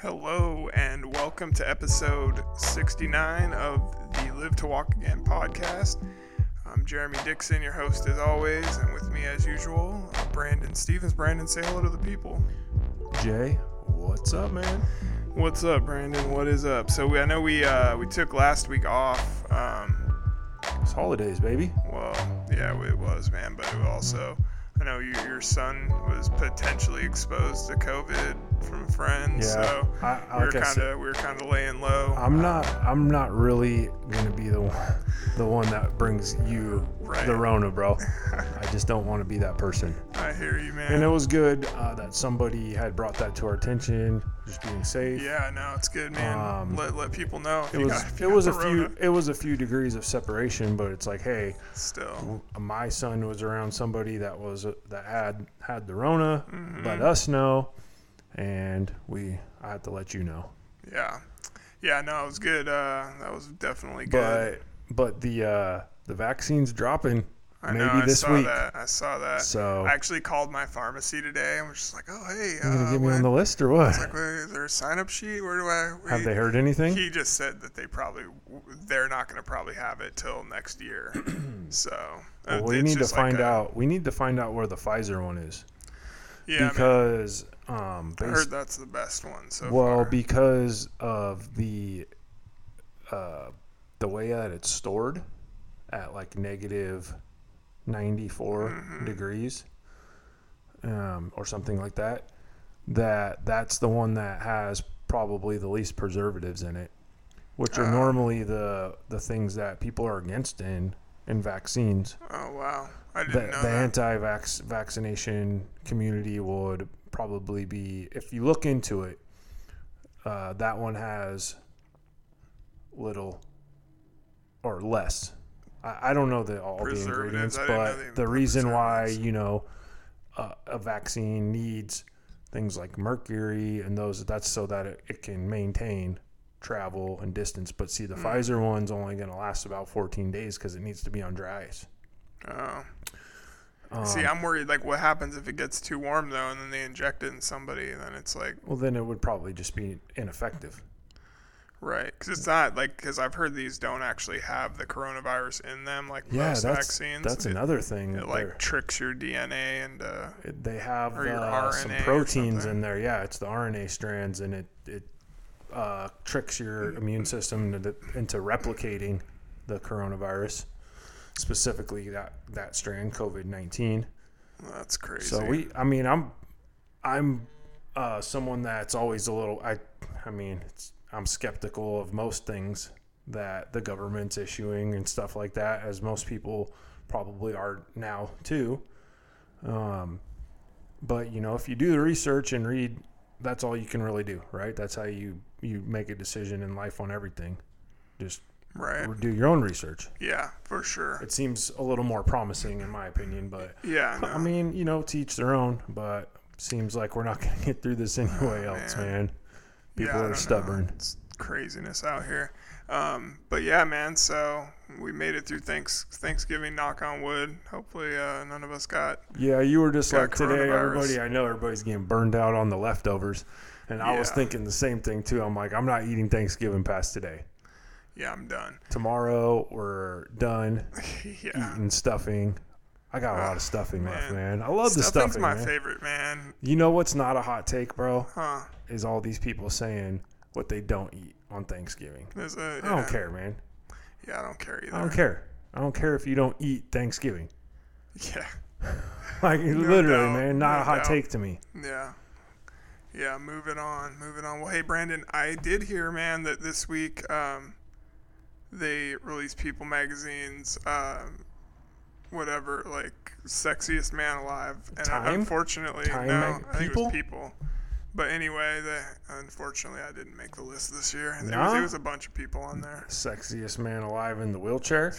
Hello, and welcome to episode 69 of the Live to Walk Again podcast. I'm Jeremy Dixon, your host as always, and with me as usual, Brandon Stevens. Brandon, say hello to the people. Jay, what's up, man? What's up, Brandon? What is up? So we, I know we uh, we took last week off. Um, It's holidays, baby. well, yeah, it was, man, but it also, I know you, your son was potentially exposed to COVID from friends, Yeah, so I- we were kind of we were kind of laying low. I'm not. I'm not really gonna be the one, the one that brings you Right. the Rona, bro. I just don't want to be that person. I hear you, man. And it was good uh, that somebody had brought that to our attention, just being safe. Yeah, no, it's good, man. Um, let, let people know. It was. got, It was a few. It was a few degrees of separation, but it's like, hey, Still, my son was around somebody that was that had had the Rona. Mm-hmm. Let us know, and we. I have to let you know. yeah, yeah, no, it was good. Uh, that was definitely good. But but the uh, the vaccine's dropping I maybe know, I this saw week. that. I saw that. So I actually called my pharmacy today and was just like, "Oh, hey, you gonna uh, get me when- on the list or what? I was like, "Wait, is there a sign-up sheet? Where do I?" Have wait?" they heard anything? He just said that they probably they're not going to probably have it till next year. so uh, well, we need to just like find a- out. We need to find out where the Pfizer one is Yeah, because um, I heard that's the best one so well far. because of the uh, the way that it's stored at like negative 94 Mm-hmm. degrees um, or something like that that that's the one that has probably the least preservatives in it which are Oh. normally the the things that people are against in in vaccines oh wow, I the, didn't know the that. anti-vax vaccination community would probably be if you look into it uh, that one has little or less. I, I don't know the, all the ingredients I didn't know but the reason why you know uh, a vaccine needs things like mercury and those that's so that it, it can maintain travel and distance. But see the Mm. pfizer one's only going to last about 14 days because it needs to be on dry ice. Oh. Um, See, I'm worried. Like, what happens if it gets too warm though, and then they inject it in somebody? Then it's like, Well, then it would probably just be ineffective. right? Because it's not like because I've heard these don't actually have the coronavirus in them, like Yeah, most that's vaccines. that's it, another thing. it like tricks your DNA and uh, They're- they have uh, some proteins in there. Yeah, it's the RNA strands, and it it uh, tricks your immune system into, into replicating the coronavirus, specifically that that strand, COVID nineteen. that's crazy. So we, I mean, I'm, I'm, uh, someone that's always a little. I, I mean, it's, I'm skeptical of most things that the government's issuing and stuff like that, as most people probably are now too. Um, but you know, if you do the research and read, that's all you can really do, right? That's how you you make a decision in life on everything. Just right? do your own research. Yeah, for sure. It seems a little more promising, in my opinion, but. Yeah, no. I mean, you know, teach their own, but seems like we're not going to get through this anyway else, man. man. People Yeah, are stubborn. It's craziness out here. Um, but yeah, man. So we made it through thanks Thanksgiving. Knock on wood. Hopefully, uh, none of us got. Yeah, you were just like today, everybody, I know everybody's getting burned out on the leftovers. And I was thinking the same thing too. I'm like, I'm not eating Thanksgiving past today. Yeah, I'm done. Tomorrow, we're done yeah. eating stuffing. I got a lot of stuffing left, man. I love the Stuffing's stuffing, my man. favorite, man. You know what's not a hot take, bro? Huh? Is all these people saying what they don't eat on Thanksgiving. There's a. I don't care, man. Yeah, I don't care either. I don't care. I don't care if you don't eat Thanksgiving. Yeah, Like literally, doubt, man, not no a hot doubt. take to me. yeah, yeah. Moving on, moving on. Well, hey, Brandon, I did hear, man, that this week um, they released People magazine's um, whatever, like sexiest man alive. And Time? unfortunately, Time no, mag- I think it was People? But anyway, the, unfortunately, I didn't make the list this year. There was, there was a bunch of people on there. Sexiest man alive in the wheelchair.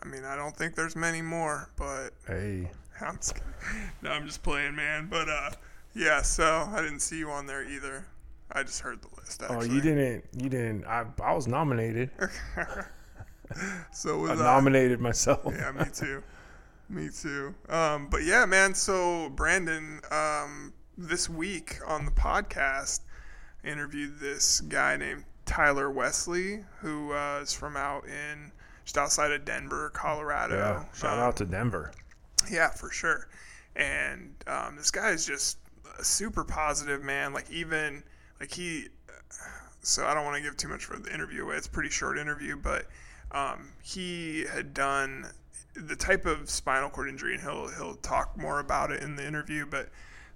I mean, I don't think there's many more, but Hey, I'm just. No, I'm just playing, man. But uh, yeah. So I didn't see you on there either. I just heard the list. oh, you didn't, you didn't. I, I was nominated. So was I I. nominated myself. Yeah, me too. me too. Um, but yeah, man. So Brandon, um, this week on the podcast, interviewed this guy named Tyler Wesley, who uh, is from out in just outside of Denver, Colorado. Yeah, shout Um, out to Denver. yeah, for sure. And um, this guy is just a super positive man. Like even like he. So I don't want to give too much for the interview away. It's a pretty short interview, but um, he had done the type of spinal cord injury, and he'll he'll talk more about it in the interview. But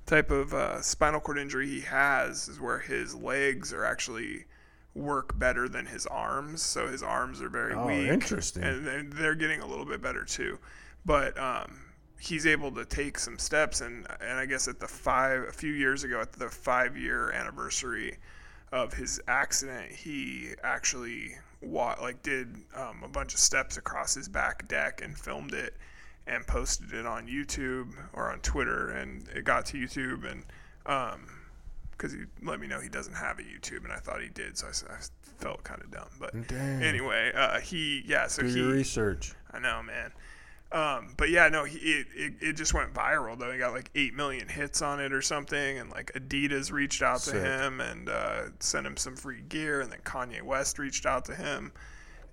type of uh, spinal cord injury he has is where his legs are actually work better than his arms. So his arms are very Oh, weak. interesting. And they're, they're getting a little bit better too. But um, he's able to take some steps, and and I guess at the five a few years ago at the five year anniversary of his accident, he actually wa- like did um, a bunch of steps across his back deck and filmed it and posted it on YouTube or on Twitter, and it got to YouTube and um, because he let me know he doesn't have a YouTube, and I thought he did, so I felt kind of dumb. But Dang. anyway, uh, he yeah, so Do he your research. I know, man. Um, but yeah, no, he, it, it, just went viral though. He got like eight million hits on it or something, and like Adidas reached out to him and uh, sent him some free gear, and then Kanye West reached out to him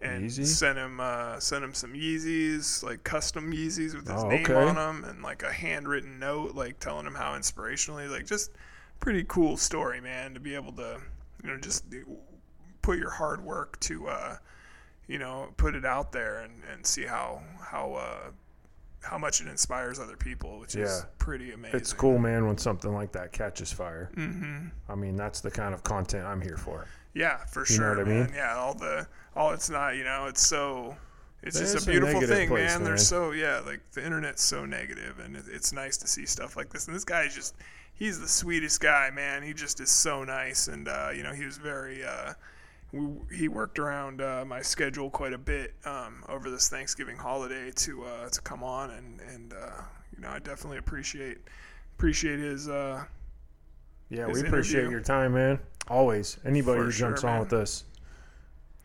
and Yeezy? sent him uh, sent him some Yeezys, like custom Yeezys with his Oh, name okay. on them, and like a handwritten note, like telling him how inspirational he like just pretty cool story, man, to be able to you know just put your hard work to uh, you know put it out there and, and see how how uh, how much it inspires other people, which is pretty amazing. It's cool, man, when something like that catches fire. hmm I mean, that's the kind of content I'm here for. Yeah, for You know sure, what I man. mean? Yeah, all the all it's not, you know, it's so it's There's just a a beautiful negative thing, place, man. man. There's so yeah, like the internet's so negative, and it, it's nice to see stuff like this. And this guy's just he's the sweetest guy, man. He just is so nice, and uh, you know, he was very. Uh, he worked around uh, my schedule quite a bit um, over this Thanksgiving holiday to uh, to come on, and and uh, you know, I definitely appreciate appreciate his. Uh, Yeah, His we appreciate interview. your time, man. Always. Anybody For who jumps sure, on man. with us,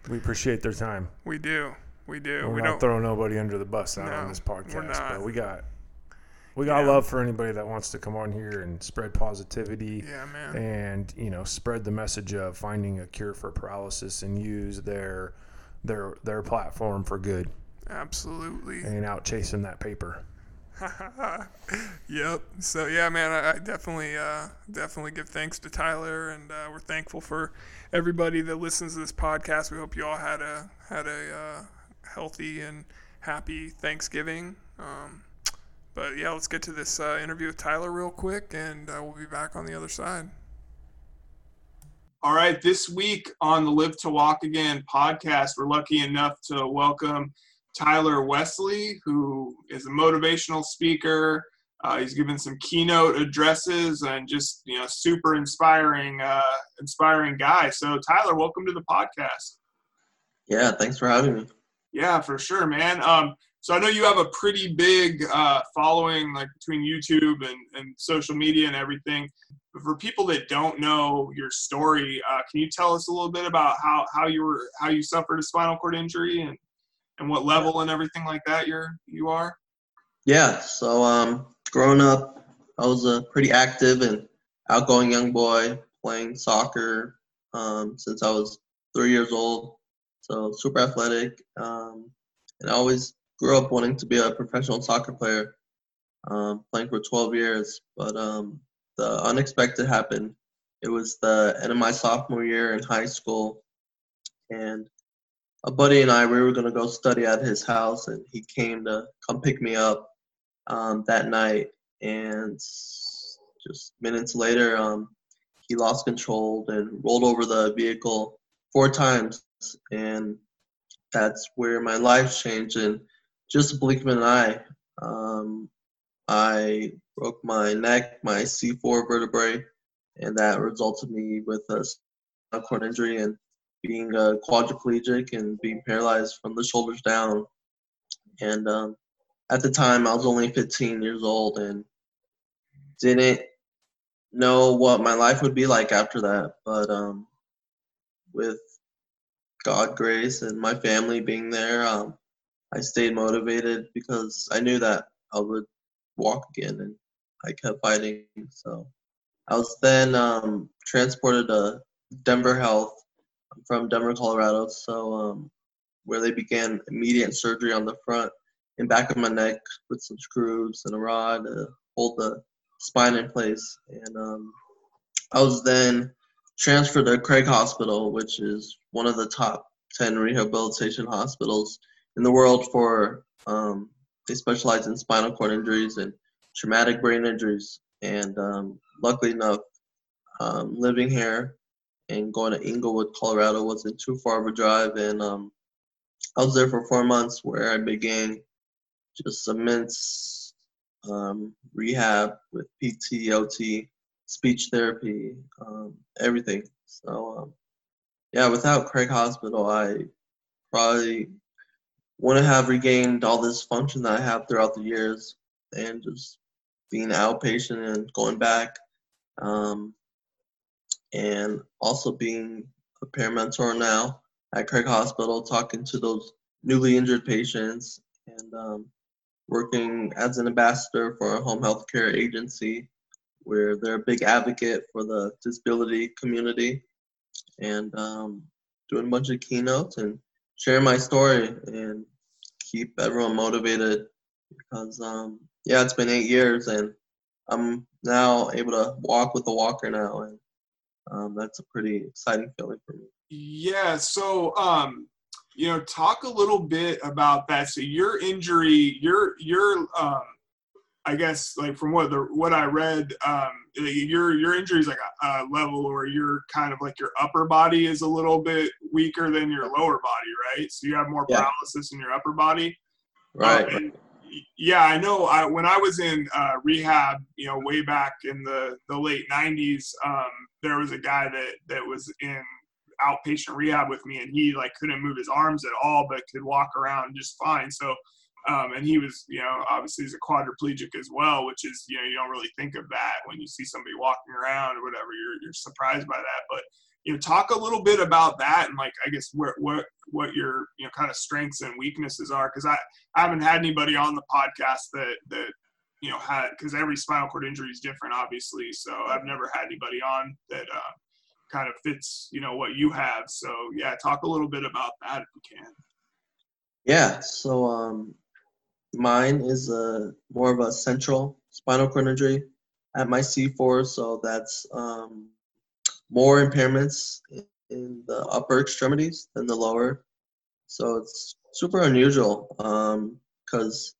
we appreciate their time. we do, we do. We're we not don't. throwing nobody under the bus out No, on this we're podcast, not. but we got we got Yeah. love for anybody that wants to come on here and spread positivity yeah, man. and you know spread the message of finding a cure for paralysis and use their their their platform for good Absolutely. and out chasing that paper. yep. So yeah, man, I, I definitely, uh, definitely give thanks to Tyler, and uh, we're thankful for everybody that listens to this podcast. We hope you all had a had a uh, healthy and happy Thanksgiving. Um, but yeah, let's get to this uh, interview with Tyler real quick, and uh, we'll be back on the other side. All right, this week on the Live to Walk Again podcast, we're lucky enough to welcome Tyler Wesley, who is a motivational speaker. Uh, he's given some keynote addresses and just you know super inspiring, uh, inspiring guy. So Tyler, welcome to the podcast. Yeah, thanks for having me. Yeah, for sure, man. Um, so I know you have a pretty big uh, following, like between YouTube and, and social media and everything. But for people that don't know your story, uh, can you tell us a little bit about how, how you were how you suffered a spinal cord injury and, and what level and everything like that you're you are? Yeah, so um, growing up, I was a pretty active and outgoing young boy playing soccer um, since I was three years old. So super athletic, um, and I always grew up wanting to be a professional soccer player, um, playing for 12 years. But um, the unexpected happened. It was the end of my sophomore year in high school, and a buddy and I we were gonna go study at his house, and he came to come pick me up um, that night, and just minutes later, um, he lost control and rolled over the vehicle four times, and that's where my life changed in just a blink of an eye. Um, I broke my neck, my C4 vertebrae, and that resulted me with a spinal cord injury and being a quadriplegic and being paralyzed from the shoulders down. And um, at the time, I was only 15 years old and didn't know what my life would be like after that. But um, with God grace and my family being there, um, I stayed motivated because I knew that I would walk again, and I kept fighting. So I was then um, transported to Denver Health. From Denver, Colorado. So um, where they began immediate surgery on the front and back of my neck with some screws and a rod to hold the spine in place. And um, I was then transferred to Craig Hospital, which is one of the top 10 rehabilitation hospitals in the world for, um, they specialize in spinal cord injuries and traumatic brain injuries. And um, luckily enough, um, living here and going to Englewood, Colorado wasn't too far of a drive. And um, I was there for four months where I began just immense um, rehab with PT, OT, speech therapy, um, everything. So, um, yeah, without Craig Hospital, I probably wouldn't have regained all this function that I have throughout the years and just being outpatient and going back. Um, and also being a peer mentor now at Craig Hospital, talking to those newly injured patients and um, working as an ambassador for a home health care agency where they're a big advocate for the disability community and um, doing a bunch of keynotes and sharing my story and keep everyone motivated because um, yeah it's been eight years and i'm now able to walk with a walker now and um, that's a pretty exciting feeling for me. Yeah so um, you know talk a little bit about that. So your injury your your um, I guess like from what the what I read, um, your your injury is like a, a, level where you're kind of like your upper body is a little bit weaker than your lower body, right? So you have more yeah. paralysis in your upper body. Right. Um, yeah, I know. I, when I was in uh, rehab, you know, way back in the the late '90s, um, there was a guy that that was in outpatient rehab with me, and he like couldn't move his arms at all, but could walk around just fine. So um, and he was, you know, obviously he's a quadriplegic as well, which is, you know, you don't really think of that when you see somebody walking around or whatever. You're you're surprised by that, but you know, talk a little bit about that and like I guess where what what your you know kind of strengths and weaknesses are because I I haven't had anybody on the podcast that that you know had because every spinal cord injury is different, obviously. So I've never had anybody on that uh, kind of fits you know what you have. So yeah, talk a little bit about that if you can. Yeah. So um, Mine is a more of a central spinal cord injury at my C4, so that's um, more impairments in the upper extremities than the lower. So it's super unusual because um,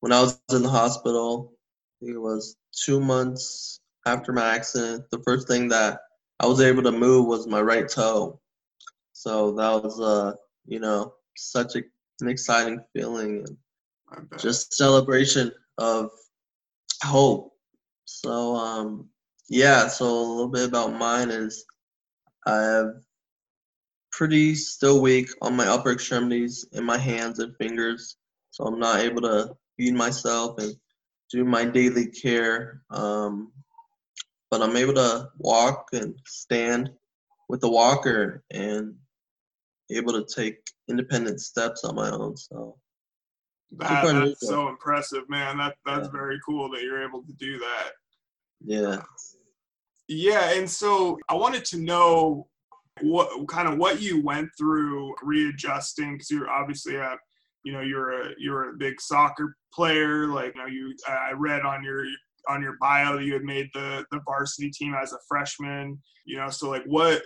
when I was in the hospital, it was two months after my accident. The first thing that I was able to move was my right toe. So that was, uh, you know, such a, an exciting feeling. And just celebration of hope. So um, yeah, so a little bit about mine is I have pretty still weak on my upper extremities in my hands and fingers, so I'm not able to feed myself and do my daily care. Um, but I'm able to walk and stand with the walker and able to take independent steps on my own. So that, that's so impressive, man. That that's yeah. very cool that you're able to do that. Yeah. Yeah, and so I wanted to know what kind of what you went through readjusting because you're obviously a you know you're a you're a big soccer player like you know you I read on your on your bio that you had made the the varsity team as a freshman you know so like what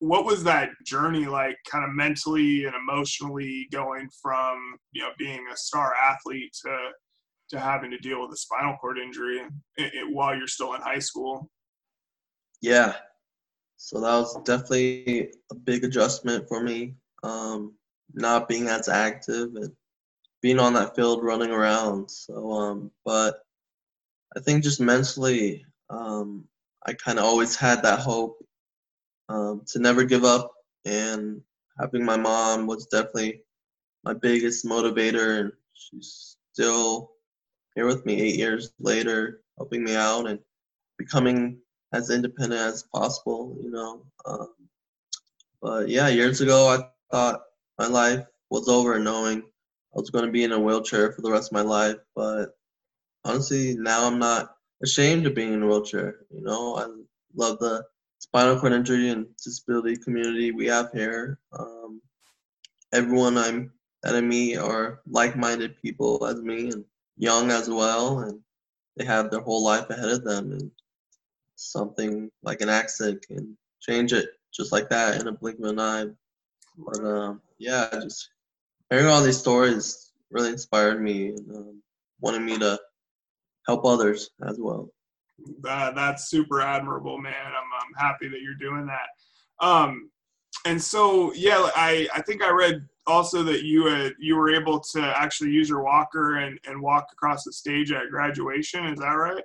what was that journey like kind of mentally and emotionally going from you know being a star athlete to to having to deal with a spinal cord injury it, it, while you're still in high school? Yeah. So that was definitely a big adjustment for me um, not being as active and being on that field running around. So um, but i think just mentally um, i kind of always had that hope um, to never give up. And having my mom was definitely my biggest motivator, and she's still here with me eight years later, helping me out and becoming as independent as possible. You know. Um, but yeah, years ago I thought my life was over, knowing I was going to be in a wheelchair for the rest of my life. But honestly, now I'm not ashamed of being in a wheelchair. You know, I love the spinal cord injury and disability community we have here. Um, everyone I'm that I meet are like-minded people as me and young as well, and they have their whole life ahead of them. And something like an accident can change it just like that in a blink of an eye. But um, yeah, just hearing all these stories really inspired me and um, wanted me to help others as well. That, that's super admirable, man. I'm, I'm happy that you're doing that. Um, and so, yeah, I, I think I read also that you had, you were able to actually use your walker and, and walk across the stage at graduation. Is that right?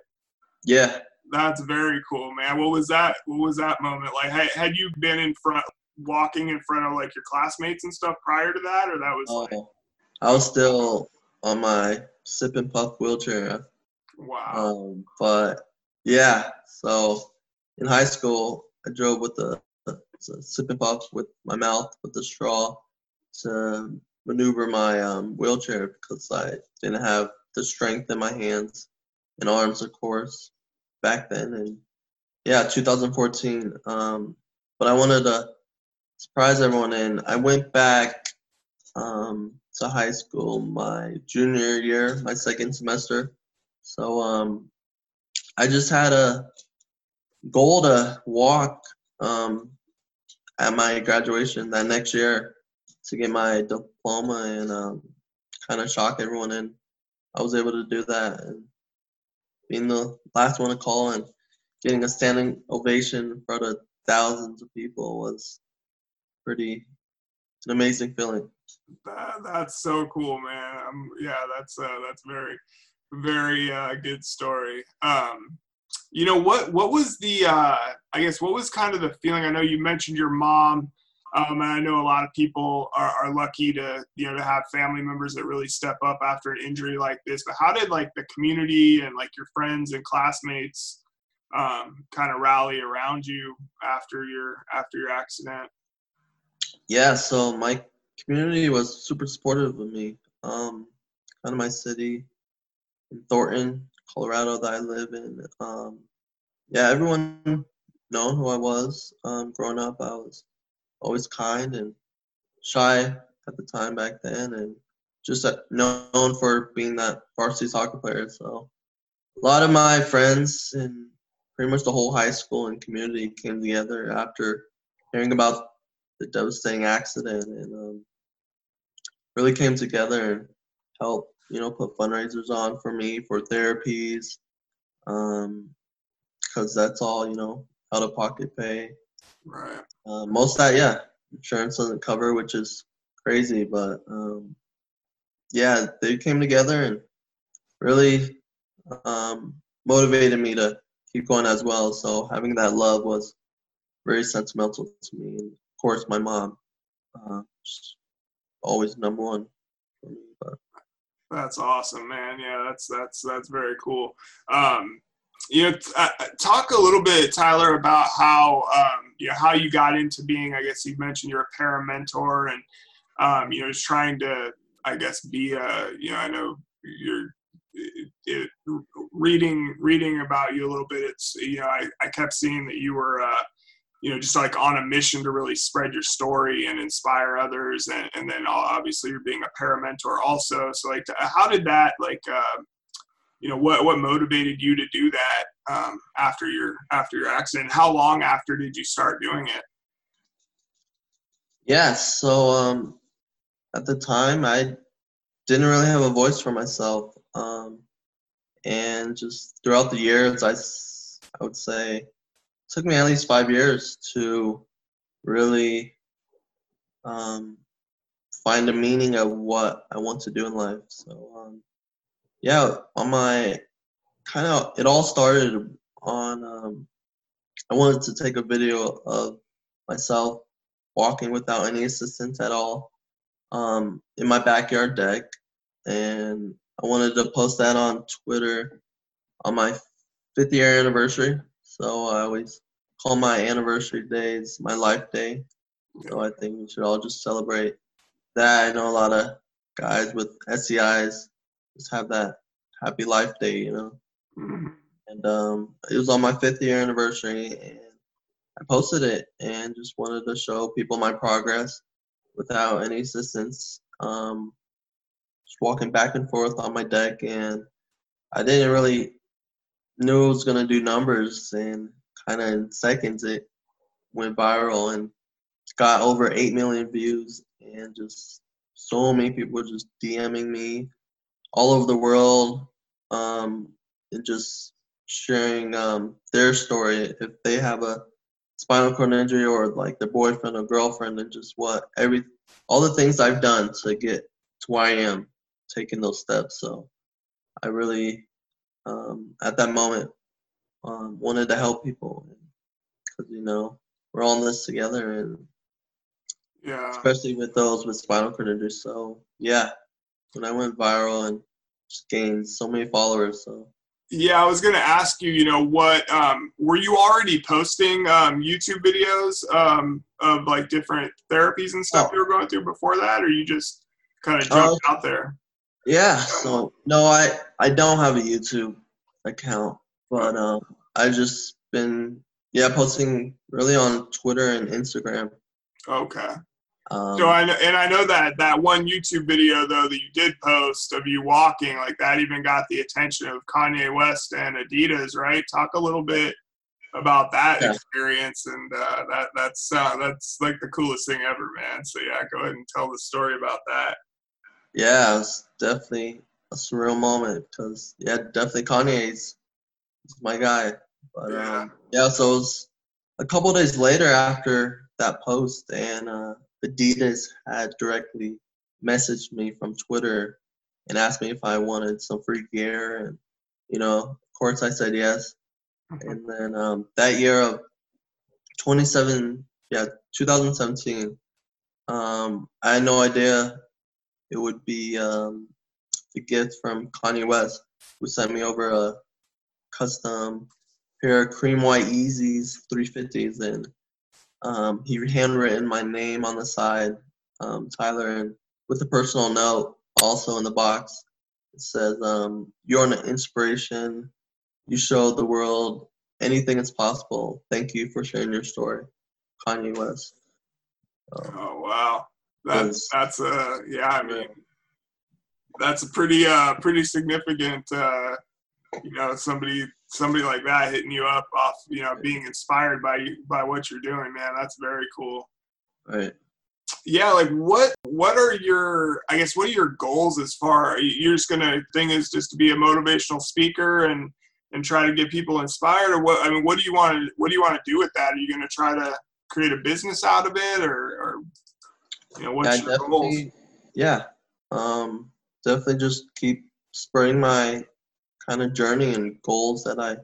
Yeah. That's very cool, man. What was that? What was that moment like? Had, had you been in front, walking in front of like your classmates and stuff prior to that, or that was Oh, like, I was still on my sip and puff wheelchair. wow, Um, but yeah, so in high school, I drove with the, the sip and puff with my mouth with the straw to maneuver my um, wheelchair because I didn't have the strength in my hands and arms, of course, back then. And yeah, 2014. Um, but I wanted to surprise everyone, and I went back um, to high school my junior year, my second semester. So um, I just had a goal to walk um, at my graduation that next year to get my diploma and um, kind of shock everyone. And I was able to do that and being the last one to call and getting a standing ovation in front of thousands of people was pretty an amazing feeling. that, that's so cool, man. Um, yeah, that's uh, that's very, very uh, good story. Um, you know what? What was the? Uh, I guess what was kind of the feeling? I know you mentioned your mom, um, and I know a lot of people are, are lucky to you know to have family members that really step up after an injury like this. But how did like the community and like your friends and classmates um, kind of rally around you after your after your accident? Yeah, so my community was super supportive of me. Um, kind of my city in Thornton, Colorado that I live in. Um, yeah, everyone known who I was. Um, growing up, I was always kind and shy at the time back then, and just uh, known for being that varsity soccer player. So a lot of my friends and pretty much the whole high school and community came together after hearing about the devastating accident and um, really came together and helped you know put fundraisers on for me for therapies um, because that's all you know out of pocket pay. Right. uh, most of that yeah insurance doesn't cover which is crazy but um, yeah they came together and really um, motivated me to keep going as well. So having that love was very sentimental to me. And of course my mom uh, always number one. for me but That's awesome, man. Yeah, that's that's that's very cool. Um, you know, t- uh, talk a little bit, Tyler, about how um, you know how you got into being. I guess you mentioned you're a para mentor, and um, you know, just trying to, I guess, be a. You know, I know you're it, it, reading reading about you a little bit. It's you know, I, I kept seeing that you were. Uh, you know, just like on a mission to really spread your story and inspire others, and, and then obviously you're being a para mentor also. So like, how did that like, uh, you know, what what motivated you to do that um, after your after your accident? How long after did you start doing it? yeah so um, at the time i didn't really have a voice for myself um, and just throughout the years i i would say took me at least five years to really um, find a meaning of what I want to do in life. So um, yeah, on my kind of it all started on um, I wanted to take a video of myself walking without any assistance at all um, in my backyard deck, and I wanted to post that on Twitter on my fifth year anniversary. So I always call my anniversary days my life day. So I think we should all just celebrate that. I know a lot of guys with SCIs just have that happy life day, you know. Mhm. And um, it was on my fifth year anniversary, and I posted it and just wanted to show people my progress without any assistance. Um, just walking back and forth on my deck, and I didn't really knew it was gonna do numbers, and kind of in seconds it went viral and got over eight million views, and just so many people just DMing me all over the world, um, and just sharing um, their story if they have a spinal cord injury or like their boyfriend or girlfriend and just what every all the things I've done to get to where I am, taking those steps. So I really um, at that moment um, wanted to help people because you know we're all in this together and Yeah. especially with those with spinal cord injury. So yeah, when I went viral and just gained so many followers, so Yeah, I was gonna ask you. You know, what um, were you already posting um, YouTube videos um, of like different therapies and stuff Oh. you were going through before that, or you just kind of Uh, jumped out there? Yeah. So no, I I don't have a YouTube account, but um, I just been yeah posting really on Twitter and Instagram. Okay. Um, So I know, and I know that that one YouTube video though that you did post of you walking, like that even got the attention of Kanye West and Adidas, right? Talk a little bit about that Yeah. experience, and uh, that that's uh, that's like the coolest thing ever, man. So yeah, go ahead and tell the story about that. Yeah, it was definitely a surreal moment because yeah, definitely Kanye's my guy. But Yeah. um, yeah, so it was a couple days later after that post, and uh, Adidas had directly messaged me from Twitter and asked me if I wanted some free gear, and you know, of course, I said yes. And then um, that year of 27, yeah, 2017, um, I had no idea it would be um, a gift from Kanye West, who sent me over a custom pair of cream white Yeezys 350s, and um, he handwritten my name on the side, um, Tyler, and with a personal note also in the box. It says, um, "You're an inspiration. You show the world anything is possible. Thank you for sharing your story, Kanye West." Oh wow, that's that's a yeah. I mean, that's a pretty uh pretty significant uh you know somebody somebody like that hitting you up off you know being inspired by you by what you're doing, man. That's very cool. right. Yeah, like what what are your I guess what are your goals as far you're just gonna thing is just to be a motivational speaker and and try to get people inspired or what I mean what do you want to what do you want to do with that? Are you gonna try to create a business out of it or, or know what's yeah, your goals? definitely. Yeah, um, definitely just keep spreading my kind of journey and goals that I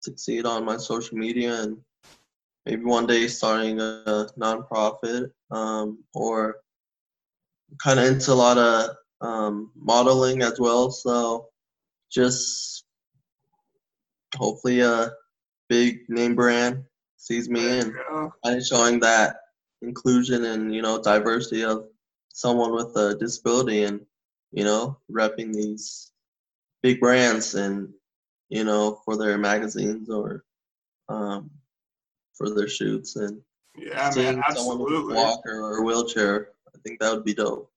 succeed on my social media, and maybe one day starting a nonprofit, um, or kind of into a lot of um, modeling as well. So just hopefully a big name brand sees me and you go. kind of showing that inclusion and you know diversity of someone with a disability and you know repping these big brands and you know for their magazines or um, for their shoots and Yeah, seeing man, someone with a absolutely. walker or a wheelchair i think that would be dope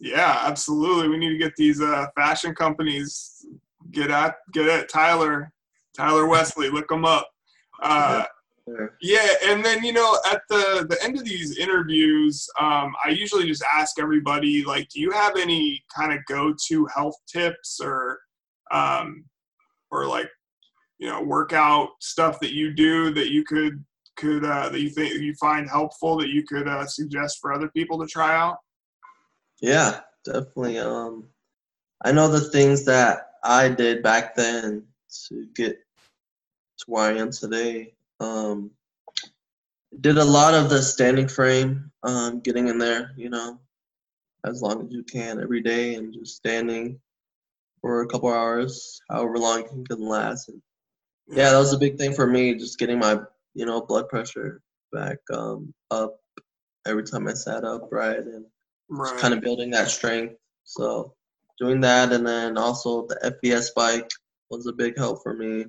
Yeah, absolutely. We need to get these uh, fashion companies get at get at Tyler, Tyler Wesley. Look them up. Uh, Yeah, and then you know at the the end of these interviews, um, I usually just ask everybody like, do you have any kind of go to health tips or um, or like you know workout stuff that you do that you could could uh, that you think you find helpful that you could uh, suggest for other people to try out? Yeah, definitely. Um, I know the things that I did back then to get to where I am today. Um, did a lot of the standing frame, um, getting in there, you know, as long as you can every day, and just standing for a couple hours, however long you can last. And yeah, that was a big thing for me, just getting my, you know, blood pressure back um, up every time I sat upright and right. kind of building that strength. So doing that, and then also the FES bike was a big help for me.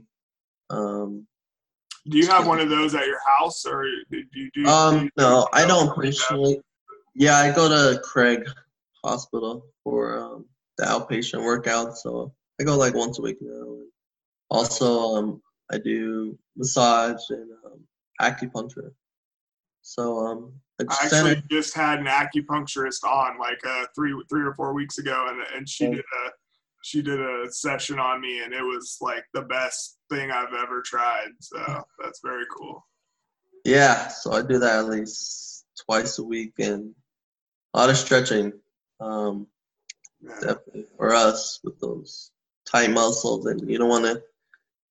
Um, Do you have one of those at your house, or do you do? Um, no, I don't Or is that- personally. Yeah, I go to Craig Hospital for um, the outpatient workout, so I go like once a week now. Also, um, I do massage and um, acupuncture. So um, I I actually sent just had an acupuncturist on like uh, three three or four weeks ago, and and she Oh. did a she did a session on me, and it was like the best thing I've ever tried. So that's very cool. yeah, so I do that at least twice a week and a lot of stretching. Um, Yeah. definitely for us with those tight muscles and you don't want to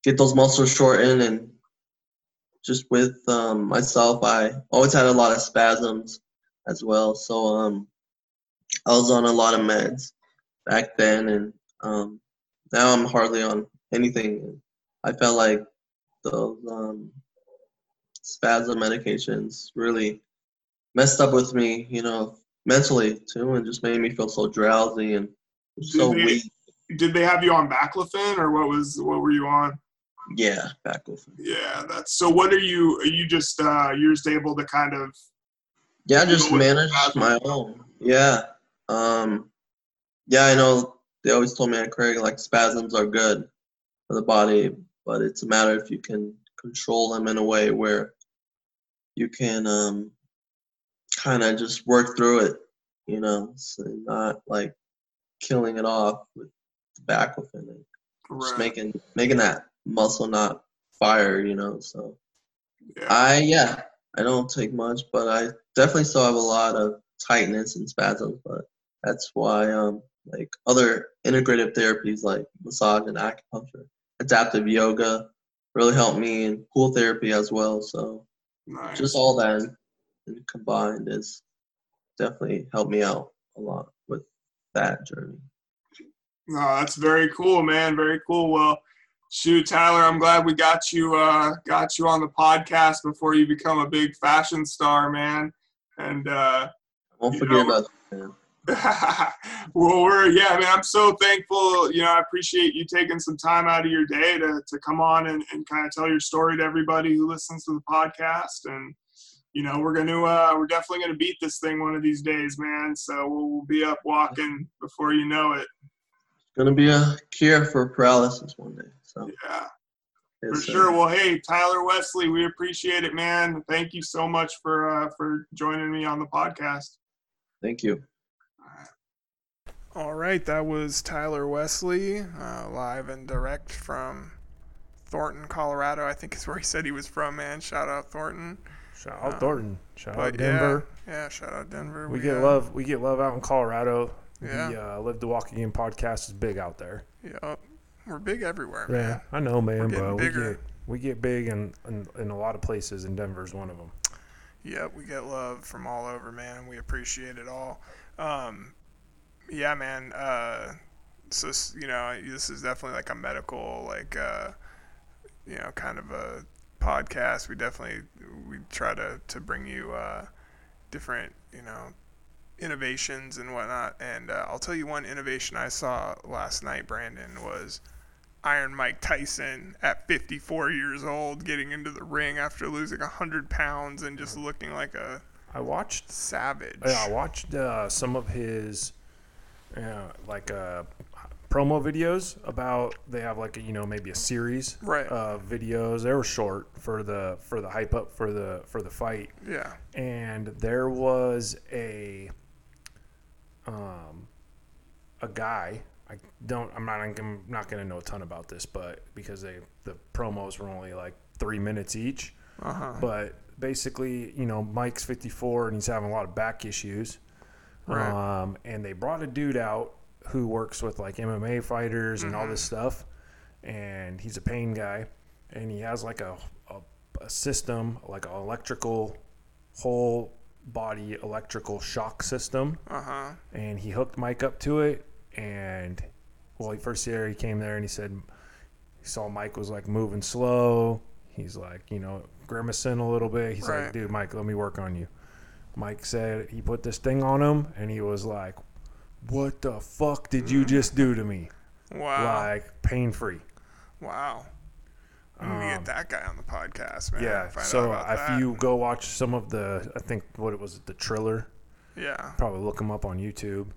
get those muscles shortened and just with um, myself i always had a lot of spasms as well so um, i was on a lot of meds back then and um, now i'm hardly on anything i felt like those um, spasm medications really messed up with me you know mentally too and just made me feel so drowsy and so Did they- weak Did they have you on baclofen, or what was what were you on? yeah baclofen Yeah, that's so. What are you? Are you just uh, you're just able to kind of yeah just manage my own yeah um yeah i know they always told me at craig like spasms are good for the body but it's a matter if you can control them in a way where you can um kind of just work through it you know so not like killing it off with baclofen and just right, making making that muscle not fire you know so yeah. I yeah, I don't take much, but I definitely still have a lot of tightness and spasms. But that's why um like other integrative therapies like massage and acupuncture, adaptive yoga really helped me, and pool therapy as well. So nice. just all that in- in combined is definitely helped me out a lot with that journey. No, that's very cool, man. Very cool. Well, shoot, Tyler, I'm glad we got you uh, got you on the podcast before you become a big fashion star, man. And uh, Won't forget know- about that. Man. well, we're yeah, man. I'm so thankful. You know, I appreciate you taking some time out of your day to to come on and, and kind of tell your story to everybody who listens to the podcast. And you know, we're gonna uh, we're definitely gonna beat this thing one of these days, man. So we'll, we'll be up walking before you know it. It's gonna be a cure for paralysis one day. So Yeah. For sure. Well, hey, Tyler Wesley, we appreciate it, man. Thank you so much for uh, for joining me on the podcast. Thank you. All right, that was Tyler Wesley, uh, live and direct from Thornton, Colorado. I think is where he said he was from. Man, shout out Thornton. Shout out Um, Thornton. Shout out Denver. yeah, yeah, shout out Denver. We get uh, love. We get love out in Colorado. Yeah. The uh, Live to Walk Again podcast is big out there. Yeah, we're big everywhere, Yeah, man. I know, man. But we get we get big in, in in a lot of places, and Denver's one of them. Yeah, we get love from all over, man. We appreciate it all. Um, yeah, man. Uh, so you know, this is definitely like a medical, like uh, you know, kind of a podcast. We definitely we try to to bring you uh, different, you know, innovations and whatnot. And uh, I'll tell you one innovation I saw last night, Brandon, was Iron Mike Tyson at 54 years old getting into the ring after losing 100 pounds and just looking like a I watched. savage. Yeah, I watched uh, some of his, uh, like uh, promo videos about. They have like a, you know maybe a series Right. of videos. They were short for the for the hype up for the for the fight. Yeah. and there was a um a guy I don't I'm not I'm not going to know a ton about this but because they the promos were only like 3 minutes each Uh huh. but basically you know Mike's 54 and he's having a lot of back issues Right. um and they brought a dude out who works with like MMA fighters and all Mm-hmm. this stuff and he's a pain guy and he has like a, a, a system like an electrical whole body electrical shock system Uh huh. and he hooked Mike up to it and well he first there he came there and he said he saw Mike was like moving slow he's like you know grimacing a little bit he's Right. like dude Mike let me work on you Mike said he put this thing on him and he was like what the fuck did you just do to me Wow. like pain free wow. I'm gonna get that guy on the podcast, man. Um, Yeah. So if that. you go watch some of the, I think what it was, the Triller. yeah, Probably look him up on YouTube.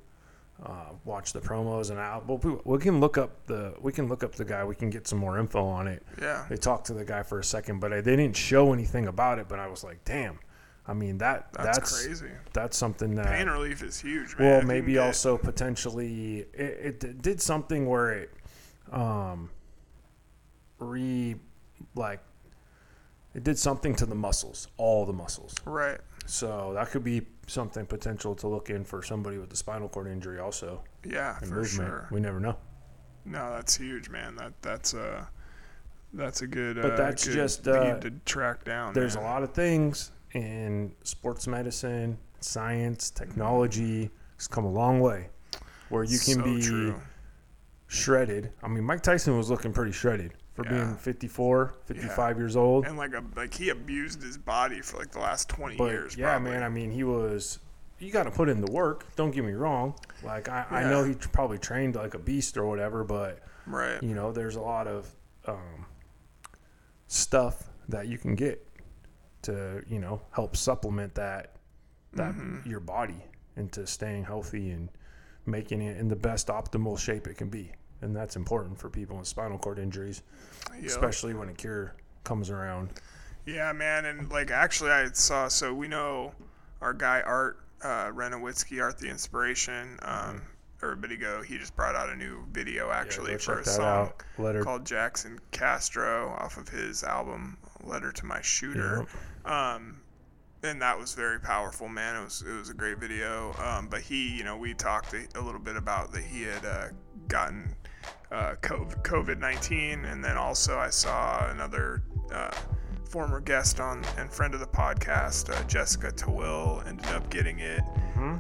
Uh, watch the promos and out. Well, we, we can look up the we can look up the guy. We can get some more info on it. yeah, They talked to the guy for a second, but I, they didn't show anything about it. But I was like, damn. I mean that that's, that's crazy. that's something that Pain relief is huge, man. well If maybe can get- also potentially it, it did something where it um re like it did something to the muscles all the muscles right. so that could be something potential to look in for somebody with the spinal cord injury also Yeah, and for movement sure. we never know No, that's huge, man. That that's a that's a good. But uh, that's good just, uh, to track down. there's man. a lot of things in sports medicine science technology has come a long way where you can so be true. shredded. I mean, Mike Tyson was looking pretty shredded for Yeah. being 54, 55 years old. and like a like he abused his body for like the last 20 But years. yeah, probably. man, I mean, he was. You got to put in the work. Don't get me wrong. Like I, I know he probably trained like a beast or whatever, but right. you know, there's a lot of um, stuff that you can get to you know help supplement that that Mm-hmm. your body into staying healthy and making it in the best optimal shape it can be. And that's important for people with spinal cord injuries, Yep. especially when a cure comes around. Yeah, man, and like actually, I saw. So we know our guy Art uh, Renowitzki, Art the Inspiration. Um, Everybody go. He just brought out a new video actually go for a song. Letter. called Jackson Castro off of his album Letter to My Shooter. Um, and that was very powerful, man. It was it was a great video. Um, but he, you know, we talked a, little bit about that he had uh, gotten uh, COVID nineteen, and then also I saw another uh, former guest on and friend of the podcast, uh, Jessica Tawil, ended up getting it.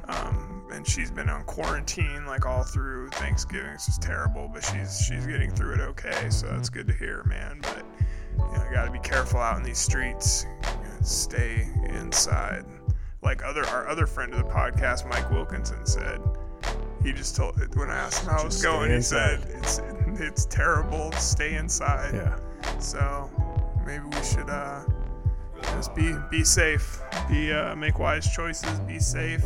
Um, and she's been on quarantine like all through Thanksgiving. It's just terrible, but she's she's getting through it okay. So that's good to hear, man. But you know, got to be careful out in these streets. You know, stay inside. Like other our other friend of the podcast, Mike Wilkinson said. He just told when I asked him how it was going, he inside. said it's it's terrible. Stay inside. Yeah. So maybe we should uh, just be be safe, be uh, make wise choices, be safe,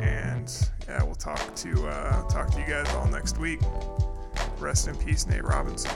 and yeah, we'll talk to uh, talk to you guys all next week. Rest in peace, Nate Robinson.